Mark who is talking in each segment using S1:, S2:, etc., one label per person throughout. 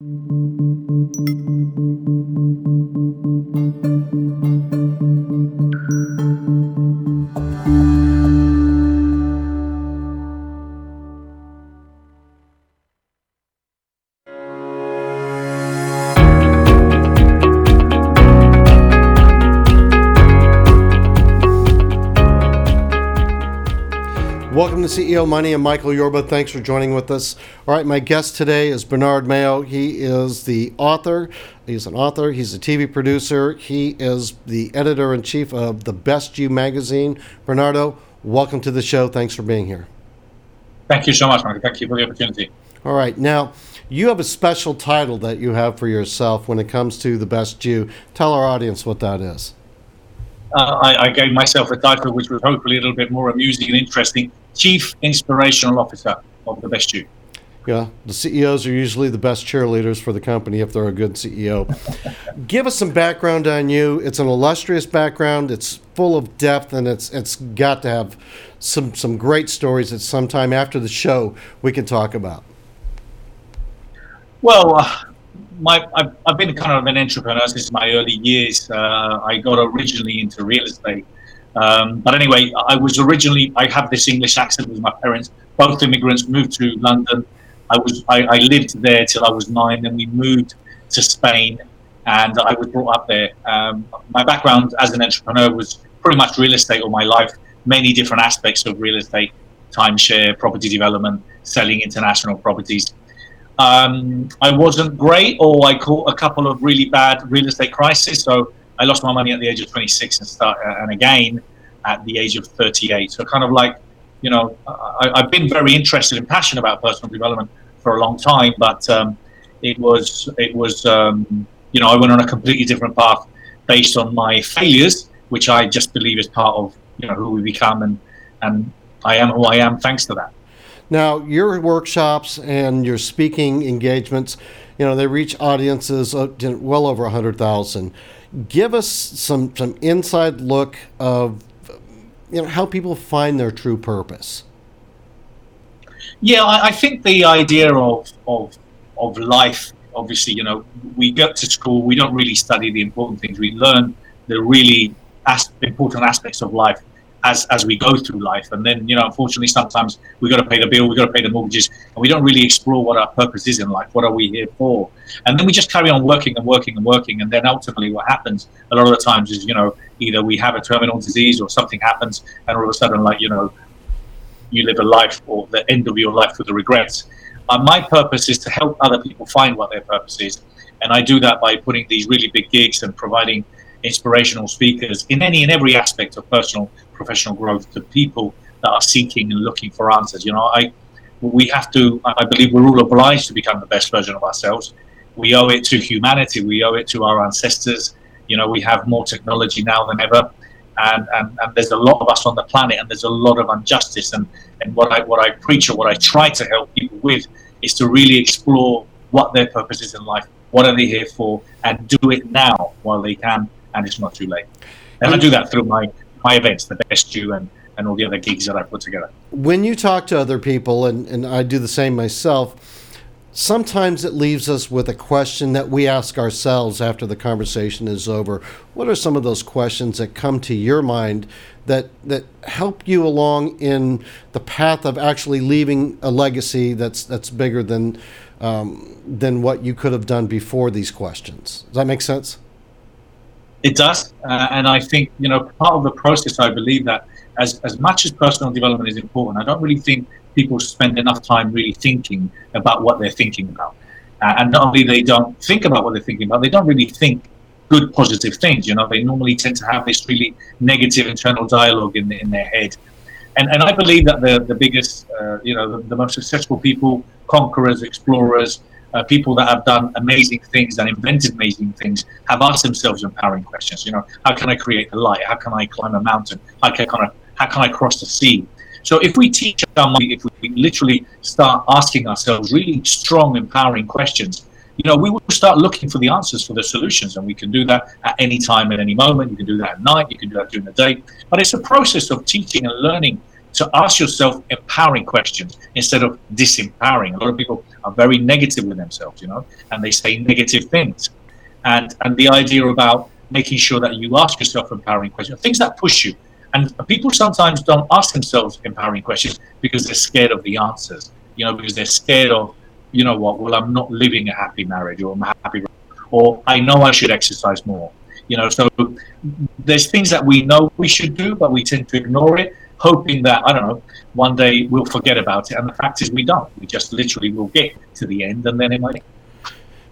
S1: Thank you. Welcome to CEO Money. I'm Michael Yorba. Thanks for joining with us. All right, my guest today is Bernardo Moya. He is the author. He's an author. He's a TV producer. He is the editor in chief of the Best You magazine. Bernardo, welcome to the show. Thanks for being here.
S2: Thank you so much, Michael. Thank you for the opportunity.
S1: All right, now you have a special title that you have for yourself when it comes to the Best You. Tell our audience what that is.
S2: Uh, I, I, gave myself a title which was hopefully a little bit more amusing and interesting Chief Inspirational Officer of the Best You.
S1: Yeah, the CEOs are usually the best cheerleaders for the company if they're a good CEO. Give us some background on you. It's an illustrious background. It's full of depth, and it's it's got to have some some great stories that sometime after the show we can talk about.
S2: Well, uh, my I've, I've, been kind of an entrepreneur since my early years. Uh, I got originally into real estate. Um, but anyway, I was originally, I have this English accent with my parents, both immigrants, moved to London. I was, I, I lived there till I was nine, then we moved to Spain and I was brought up there. Um, my background as an entrepreneur was pretty much real estate all my life, many different aspects of real estate, timeshare, property development, selling international properties. Um, I wasn't great, or I caught a couple of really bad real estate crises. So I lost my money at the age of 26 and start uh, and again at the age of 38. So kind of like, you know, I, have been very interested and passionate about personal development for a long time, but um, it was it was um, you know I went on a completely different path based on my failures, which I just believe is part of you know who we become, and and I am who I am thanks to that.
S1: Now, your workshops and your speaking engagements, you know, they reach audiences well over 100,000 give us some some inside look of you know how people find their true purpose.
S2: Yeah, I, I think the idea of of of life. Obviously, you know, we go to school. We don't really study the important things. We learn the really as- important aspects of life as as we go through life. And then, you know, unfortunately, sometimes we got to pay the bill, we got to pay the mortgages, and we don't really explore what our purpose is in life. What are we here for? And then we just carry on working and working and working. And then ultimately, what happens a lot of the times is, you know, either we have a terminal disease or something happens, and all of a sudden, like you know, you live a life or the end of your life with the regrets. Uh, my purpose is to help other people find what their purpose is, and I do that by putting these really big gigs and providing inspirational speakers in any and every aspect of personal professional growth to people that are seeking and looking for answers. You know, I we have to. I believe we're all obliged to become the best version of ourselves. We owe it to humanity. We owe it to our ancestors. You know, we have more technology now than ever, and, and, and there's a lot of us on the planet, and there's a lot of injustice. And, and what I what I preach or what I try to help people with is to really explore what their purpose is in life, what are they here for, and do it now while they can, and it's not too late. And I do that through my my events, the Best You and, and all the other gigs that I put together.
S1: When you talk to other people, and, and I do the same myself, sometimes it leaves us with a question that we ask ourselves after the conversation is over. What are some of those questions that come to your mind that that help you along in the path of actually leaving a legacy that's that's bigger than um, than what you could have done before these questions? Does that make sense?
S2: It does, uh, and I think you know part of the process. I believe that as as much as personal development is important, I don't really think people spend enough time really thinking about what they're thinking about. Uh, and not only they don't think about what they're thinking about, they don't really think good positive things. You know, they normally tend to have this really negative internal dialogue in in their head. And, and I believe that the, the biggest, uh, you know, the, the, most successful people, conquerors, explorers, uh, people that have done amazing things and invented amazing things have asked themselves empowering questions. You know, how can I create the light? How can I climb a mountain? How can I, how can I cross the sea? So if we teach our mind, if we literally start asking ourselves really strong, empowering questions, you know, we will start looking for the answers for the solutions, and we can do that at any time, at any moment. You can do that at night. You can do that during the day. But it's a process of teaching and learning to ask yourself empowering questions instead of disempowering. A lot of people are very negative with themselves, you know, and they say negative things. And and the idea about making sure that you ask yourself empowering questions, things that push you. And people sometimes don't ask themselves empowering questions because they're scared of the answers, you know, because they're scared of, you know what, well, I'm not living a happy marriage or I'm happy, or I know I should exercise more. You know, so there's things that we know we should do, but we tend to ignore it hoping that I don't know one day we'll forget about it. And the fact is, we don't. We just literally will get to the end, and then it might.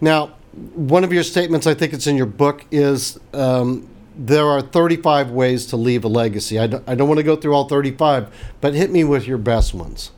S1: Now, one of your statements, I think it's in your book, is um, there are 35 ways to leave a legacy. I don't, I don't want to go through all 35, but hit me with your best ones.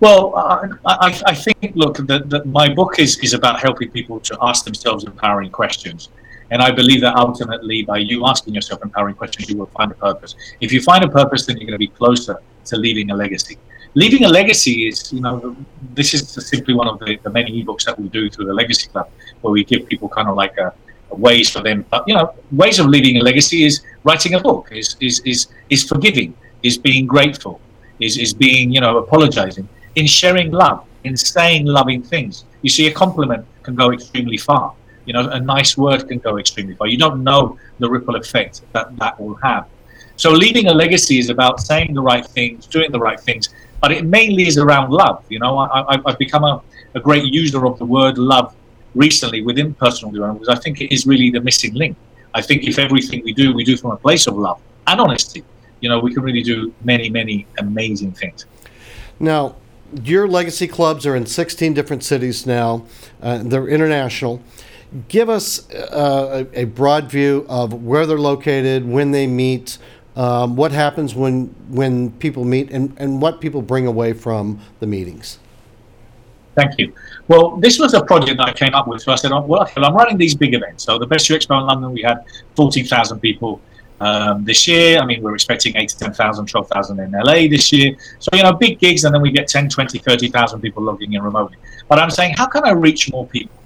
S2: Well, uh, I, I, think, look, that my book is, is about helping people to ask themselves empowering questions. And I believe that ultimately, by you asking yourself empowering questions, you will find a purpose. If you find a purpose, then you're going to be closer to leaving a legacy. Leaving a legacy is, you know, this is simply one of the, the many ebooks that we do through the Legacy Club, where we give people kind of like a, a ways for them. But you know, ways of leaving a legacy is writing a book, is is is is forgiving, is being grateful, is is being you know apologizing, in sharing love, in saying loving things. You see, a compliment can go extremely far. You know, a nice word can go extremely far. You don't know the ripple effect that that will have. So leaving a legacy is about saying the right things, doing the right things, but it mainly is around love. You know, I, have become a, a great user of the word love recently within personal development because I think it is really the missing link. I think if everything we do, we do from a place of love and honesty, you know, we can really do many, many amazing things.
S1: Now, your legacy clubs are in 16 different cities now. Uh, they're international give us uh, a, broad view of where they're located, when they meet, um, what happens when when people meet, and, and what people bring away from the meetings.
S2: Thank you. Well, this was a project that I came up with. So I said, oh, well, I'm running these big events. So the Best You Expo in London, we had 14,000 people um, this year. I mean, we're expecting 8 to 10,000, 12,000 in LA this year. So, you know, big gigs, and then we get 10, 20, 30,000 people logging in remotely. But I'm saying, how can I reach more people?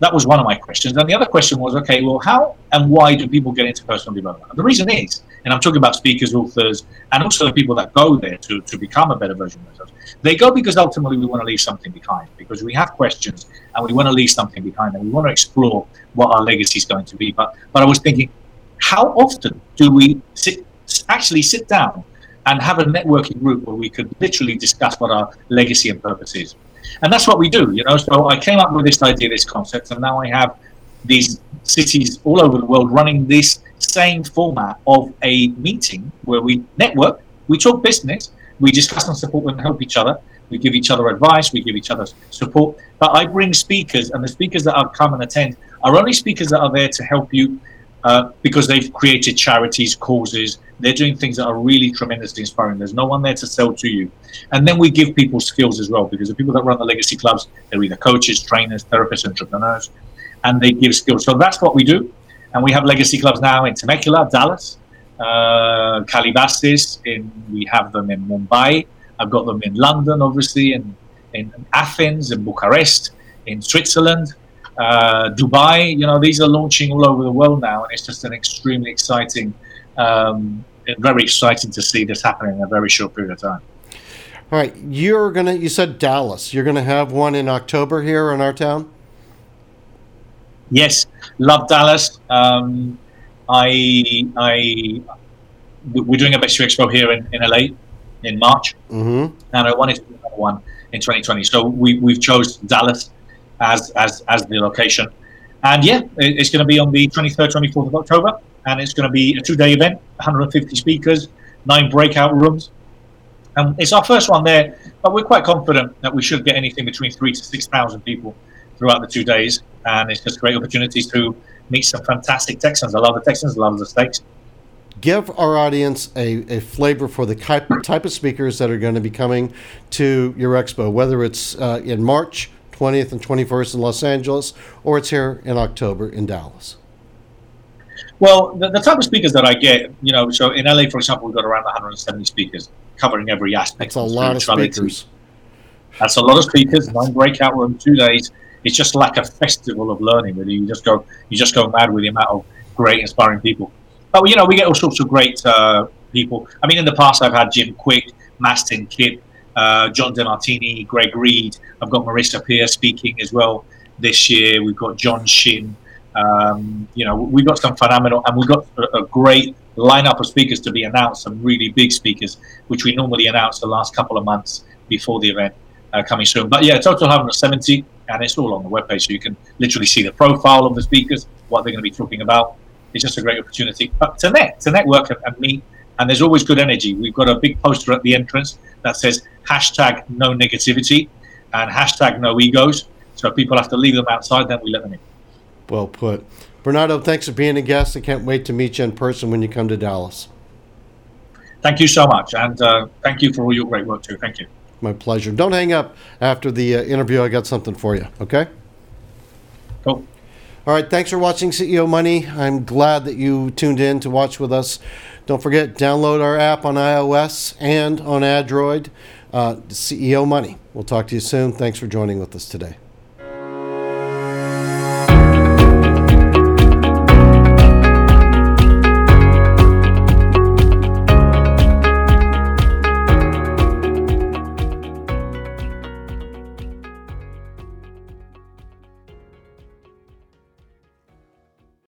S2: That was one of my questions. And the other question was, okay, well, how and why do people get into personal development? And the reason is, and I'm talking about speakers, authors, and also the people that go there to, to become a better version of themselves. They go because ultimately we want to leave something behind, because we have questions and we want to leave something behind and we want to explore what our legacy is going to be. But, but I was thinking, how often do we sit, actually sit down and have a networking group where we could literally discuss what our legacy and purpose is? And that's what we do. You know, so I came up with this idea, this concept, and now I have these cities all over the world running this same format of a meeting where we network, we talk business, we discuss and support and help each other. We give each other advice, we give each other support. But I bring speakers, and the speakers that I've come and attend are only speakers that are there to help you uh, because they've created charities, causes. They're doing things that are really tremendously inspiring. There's no one there to sell to you. And then we give people skills as well, because the people that run the legacy clubs, they're either coaches, trainers, therapists, entrepreneurs, and they give skills. So that's what we do. And we have legacy clubs now in Temecula, Dallas, uh, Calabasas, we have them in Mumbai. I've got them in London, obviously, and in Athens, in Bucharest, in Switzerland uh, Dubai. You know, these are launching all over the world now, and it's just an extremely exciting, um, very exciting to see this happening in a very short period of time.
S1: All right, you're gonna. You said Dallas. You're gonna have one in October here in our town.
S2: Yes, love Dallas. Um, I, I, we're doing a Best Expo here in, in LA in March,
S1: mm-hmm.
S2: and I wanted to do another one in 2020. So we we've chose Dallas as as as the location. And yeah, it's going to be on the 23rd, 24th of October, and it's going to be a two-day event, 150 speakers, nine breakout rooms. And it's our first one there, but we're quite confident that we should get anything between three to six thousand people throughout the two days, and it's just great opportunities to meet some fantastic Texans. I love the Texans, I love the States.
S1: Give our audience a, a flavor for the type, type of speakers that are going to be coming to your expo, whether it's uh, in March 20th and 21st in Los Angeles, or it's here in October in Dallas?
S2: Well, the, the, type of speakers that I get, you know, so in LA, for example, we've got around 170 speakers covering every aspect.
S1: That's a lot of speakers.
S2: That's a lot of speakers. One breakout room, two days. It's just like a festival of learning. Really, you just go, you just go mad with the amount of great, inspiring people. But you know, we get all sorts of great uh, people. I mean, in the past, I've had Jim Kwik, Mastin Kipp, uh, John DeMartini, Greg Reid. I've got Marissa Peer speaking as well this year. We've got John Shin. Um, you know, we've got some phenomenal, and we've got a, a, great lineup of speakers to be announced. Some really big speakers, which we normally announce the last couple of months before the event uh, coming soon. But yeah, total 170, and it's all on the webpage, so you can literally see the profile of the speakers, what they're going to be talking about. It's just a great opportunity but to net, to network and, and meet. And there's always good energy. We've got a big poster at the entrance that says hashtag no negativity and hashtag no egos. So people have to leave them outside, then we let them in.
S1: Well put. Bernardo, thanks for being a guest. I can't wait to meet you in person when you come to Dallas.
S2: Thank you so much. And uh, thank you for all your great work, too. Thank you.
S1: My pleasure. Don't hang up after the uh, interview. I got something for you, okay?
S2: Cool.
S1: All right. Thanks for watching CEO Money. I'm glad that you tuned in to watch with us. Don't forget, download our app on iOS and on Android. Uh, CEO Money. We'll talk to you soon. Thanks for joining with us today.